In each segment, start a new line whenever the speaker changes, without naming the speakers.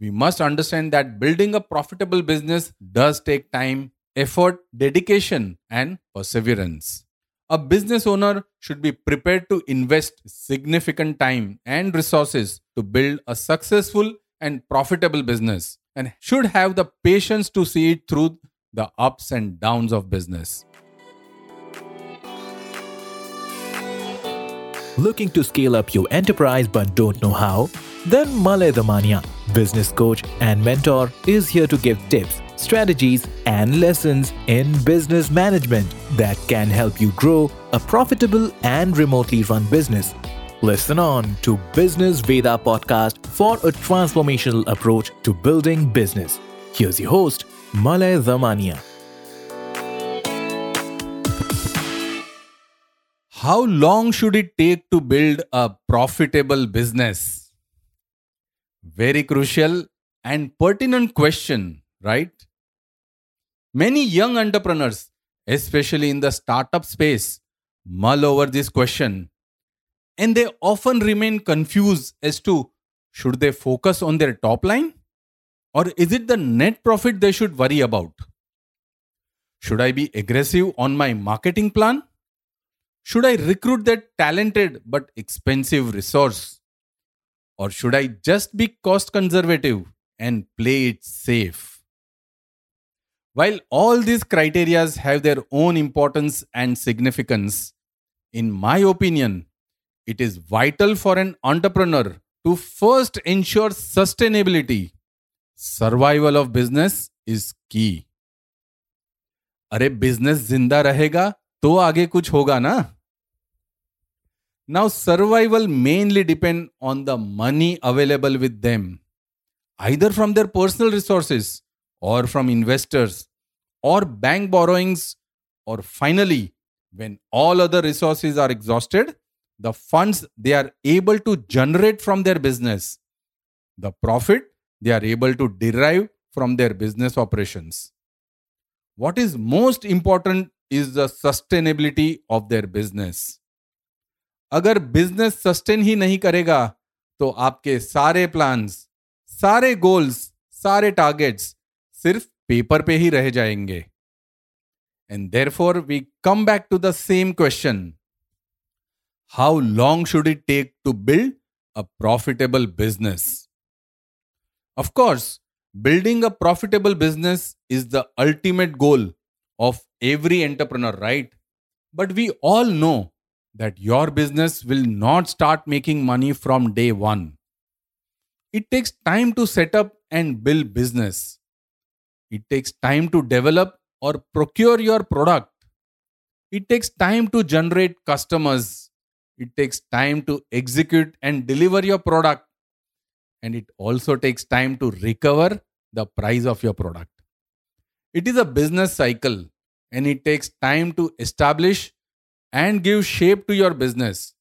we must understand that building a profitable business does take time, effort, dedication, and perseverance. A business owner should be prepared to invest significant time and resources to build a successful and profitable business and should have the patience to see it through the ups and downs of business.
Looking to scale up your enterprise but don't know how? Then Malay Damania, business coach and mentor, is here to give tips, strategies, and lessons in business management that can help you grow a profitable and remotely run business. Listen on to Business Veda podcast for a transformational approach to building business. Here's your host, Malay Damania.
How long should it take to build a profitable business? Very crucial and pertinent question, right? Many young entrepreneurs, especially in the startup space, mull over this question and they often remain confused as to should they focus on their top line or is it the net profit they should worry about? Should I be aggressive on my marketing plan? Should I recruit that talented but expensive resource? Or should I just be cost conservative and play it safe? While all these criteria have their own importance and significance, in my opinion, it is vital for an entrepreneur to first ensure sustainability. Survival of business is key. अरे business जिंदा रहेगा तो आगे कुछ होगा ना now, survival mainly depend on the money available with them, either from their personal resources or from investors or bank borrowings, or finally, when all other resources are exhausted, the funds they are able to generate from their business, the profit they are able to derive from their business operations. What is most important is the sustainability of their business. अगर business sustain ही नहीं करेगा तो आपके सारे plans सारे goals सारे targets सिर्फ़ पेपर पे ही रह जाएँगे। And therefore we come back to the same question how long should it take to build a profitable business of course building a profitable business is the ultimate goal of every entrepreneur right but we all know that your business will not start making money from day one. It takes time to set up and build business. It takes time to develop or procure your product. It takes time to generate customers. It takes time to execute and deliver your product. And it also takes time to recover the price of your product. It is a business cycle and it takes time to establish and give shape to your business.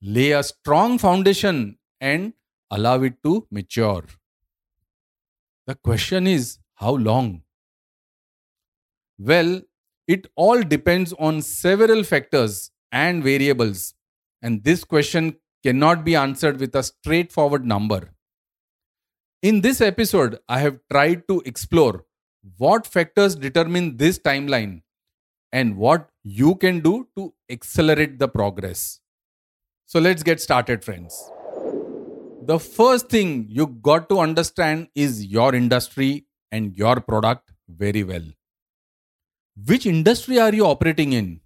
Lay a strong foundation and allow it to mature. The question is how long? Well, it all depends on several factors and variables, and this question cannot be answered with a straightforward number. In this episode, I have tried to explore what factors determine this timeline and what you can do to accelerate the progress. So let's get started, friends. The first thing you got to understand is your industry and your product very well. Which industry are you operating in?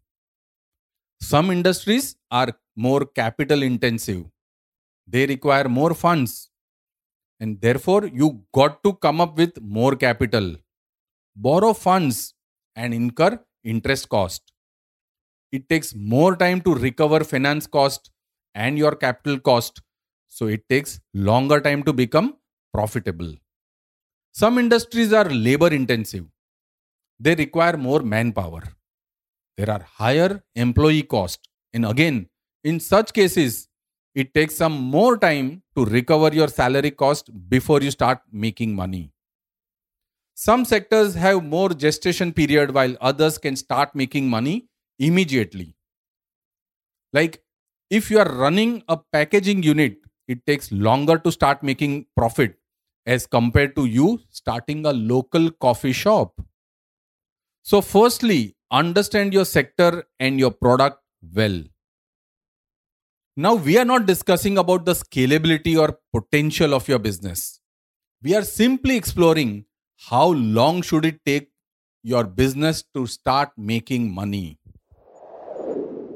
Some industries are more capital intensive, they require more funds, and therefore you got to come up with more capital, borrow funds, and incur interest cost. It takes more time to recover finance cost and your capital cost, so it takes longer time to become profitable. Some industries are labor intensive. They require more manpower. There are higher employee cost. And again, in such cases, it takes some more time to recover your salary cost before you start making money. Some sectors have more gestation period while others can start making money immediately. Like if you are running a packaging unit, it takes longer to start making profit as compared to you starting a local coffee shop. So, firstly, understand your sector and your product well. Now, we are not discussing about the scalability or potential of your business. We are simply exploring how long should it take your business to start making money.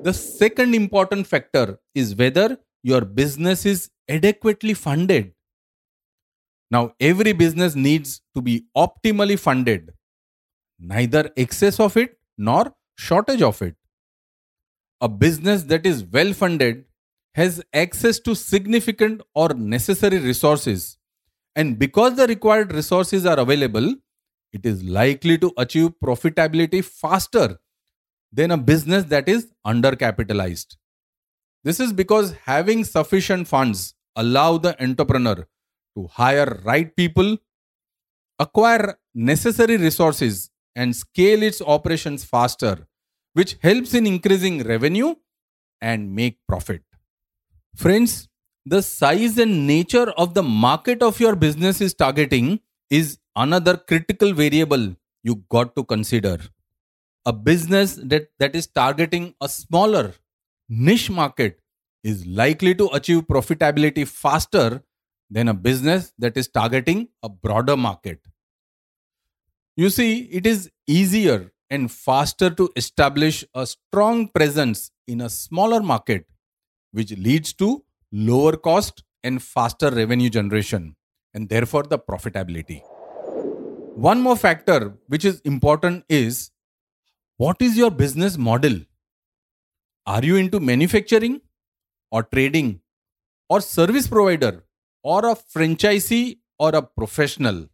The second important factor is whether your business is adequately funded. Now, every business needs to be optimally funded, neither excess of it nor shortage of it. A business that is well funded has access to significant or necessary resources, and because the required resources are available, it is likely to achieve profitability faster than a business that is undercapitalized. This is because having sufficient funds allow the entrepreneur to hire right people, acquire necessary resources and scale its operations faster, which helps in increasing revenue and make profit. Friends, the size and nature of the market of your business is targeting is another critical variable you got to consider. A business that, that is targeting a smaller niche market is likely to achieve profitability faster than a business that is targeting a broader market. You see, it is easier and faster to establish a strong presence in a smaller market, which leads to lower cost and faster revenue generation, and therefore the profitability. One more factor which is important is what is your business model? Are you into manufacturing or trading or service provider or a franchisee or a professional?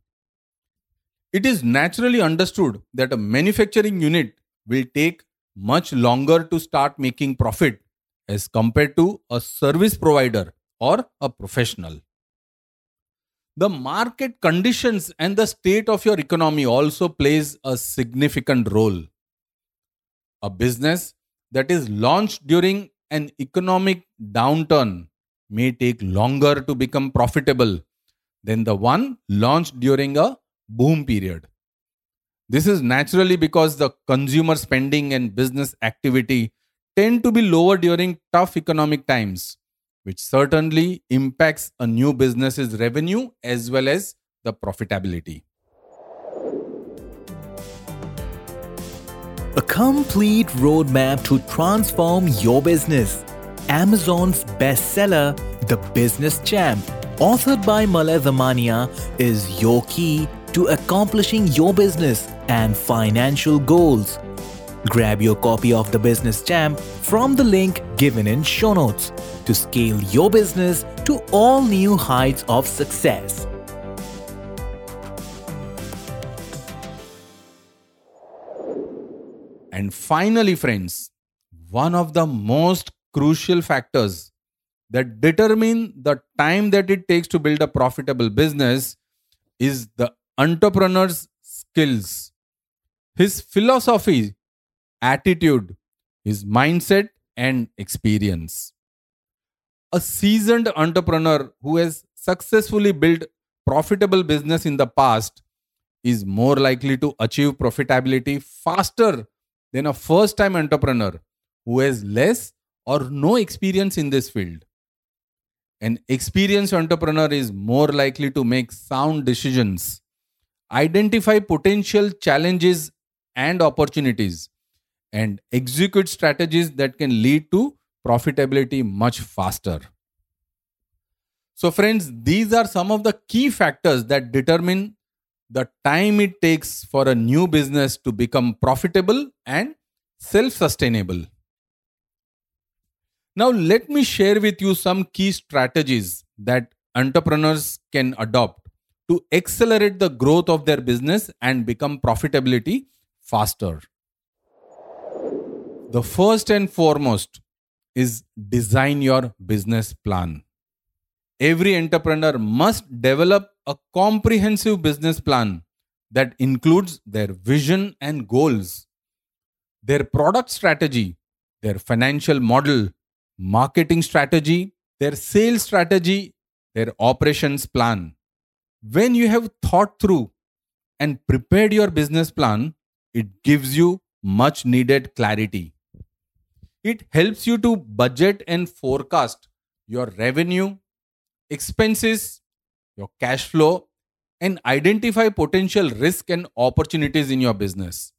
It is naturally understood that a manufacturing unit will take much longer to start making profit as compared to a service provider or a professional. The market conditions and the state of your economy also plays a significant role. A business that is launched during an economic downturn may take longer to become profitable than the one launched during a boom period. This is naturally because the consumer spending and business activity tend to be lower during tough economic times, which certainly impacts a new business's revenue as well as the profitability.
A complete roadmap to transform your business. Amazon's bestseller, The Business Champ, authored by Malay Damania, is your key to accomplishing your business and financial goals. Grab your copy of The Business Champ from the link given in show notes to scale your business to all new heights of success.
And finally, friends, one of the most crucial factors that determine the time that it takes to build a profitable business is the entrepreneur's skills. His philosophy, attitude, his mindset, and experience. A seasoned entrepreneur who has successfully built profitable business in the past is more likely to achieve profitability faster than a first time entrepreneur who has less or no experience in this field. An experienced entrepreneur is more likely to make sound decisions, identify potential challenges and opportunities, and execute strategies that can lead to profitability much faster. So, friends, these are some of the key factors that determine the time it takes for a new business to become profitable and self sustainable. Now, let me share with you some key strategies that entrepreneurs can adopt to accelerate the growth of their business and become profitability faster. The first and foremost is design your business plan. Every entrepreneur must develop a comprehensive business plan that includes their vision and goals, their product strategy, their financial model, marketing strategy, their sales strategy, their operations plan. When you have thought through and prepared your business plan, it gives you much needed clarity. It helps you to budget and forecast your revenue, expenses, your cash flow, and identify potential risk and opportunities in your business.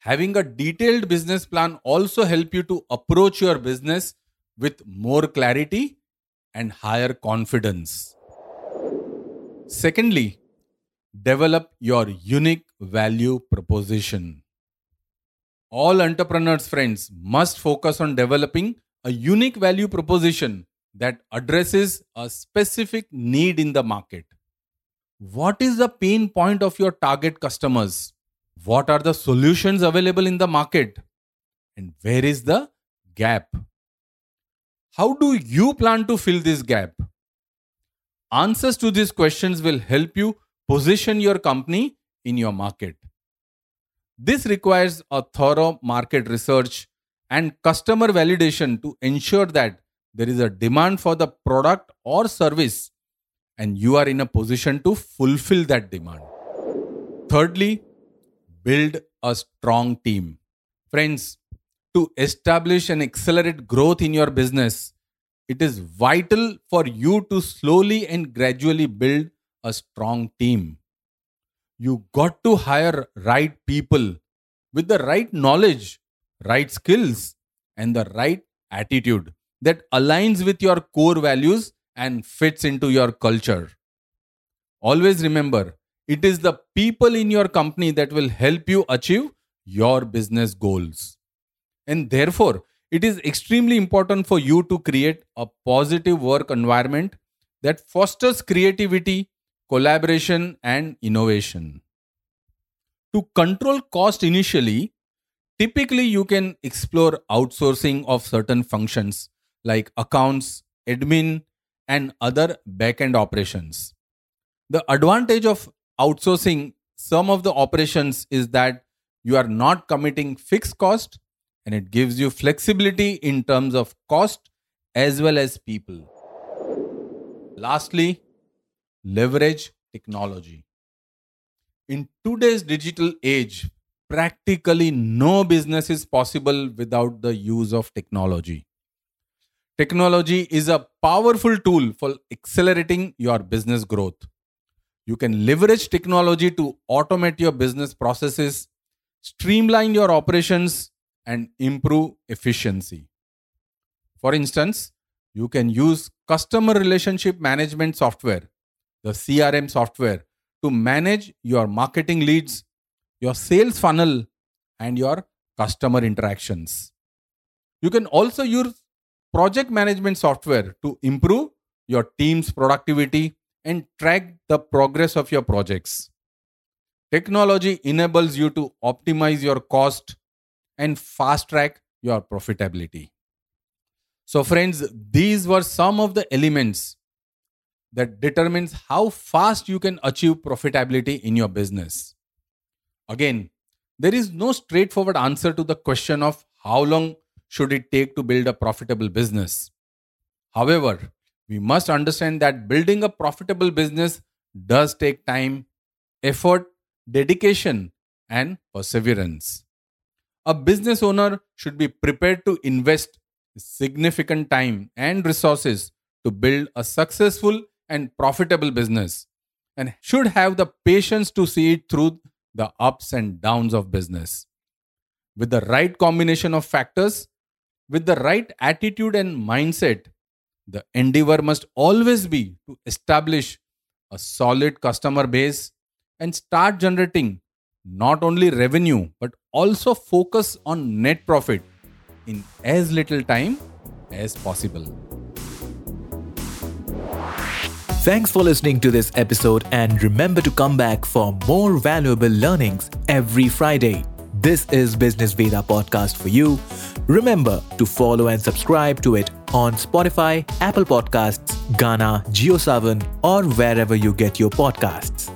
Having a detailed business plan also help you to approach your business with more clarity and higher confidence. Secondly, develop your unique value proposition. All entrepreneurs, friends, must focus on developing a unique value proposition that addresses a specific need in the market. What is the pain point of your target customers? What are the solutions available in the market? And where is the gap? How do you plan to fill this gap? Answers to these questions will help you position your company in your market. This requires a thorough market research and customer validation to ensure that there is a demand for the product or service and you are in a position to fulfill that demand. Thirdly, build a strong team. Friends, to establish and accelerate growth in your business, it is vital for you to slowly and gradually build a strong team. You got to hire right people with the right knowledge, right skills, and the right attitude that aligns with your core values and fits into your culture. Always remember, it is the people in your company that will help you achieve your business goals. And therefore, it is extremely important for you to create a positive work environment that fosters creativity, collaboration, and innovation. To control cost initially, typically you can explore outsourcing of certain functions like accounts, admin, and other back-end operations. The advantage of outsourcing some of the operations is that you are not committing fixed cost and it gives you flexibility in terms of cost as well as people. Lastly, leverage technology. In today's digital age, practically no business is possible without the use of technology. Technology is a powerful tool for accelerating your business growth. You can leverage technology to automate your business processes, streamline your operations, and improve efficiency. For instance, you can use customer relationship management software, the CRM software, to manage your marketing leads, your sales funnel, and your customer interactions. You can also use project management software to improve your team's productivity and track the progress of your projects. Technology enables you to optimize your cost and fast track your profitability. So friends, these were some of the elements that determines how fast you can achieve profitability in your business. Again, there is no straightforward answer to the question of how long should it take to build a profitable business. However, we must understand that building a profitable business does take time, effort, dedication, and perseverance. A business owner should be prepared to invest significant time and resources to build a successful and profitable business and should have the patience to see it through the ups and downs of business. With the right combination of factors, with the right attitude and mindset, the endeavor must always be to establish a solid customer base and start generating not only revenue but also focus on net profit in as little time as possible.
Thanks for listening to this episode and remember to come back for more valuable learnings every Friday. This is Business Veda podcast for you. Remember to follow and subscribe to it on Spotify, Apple Podcasts, Gaana, JioSaavn, or wherever you get your podcasts.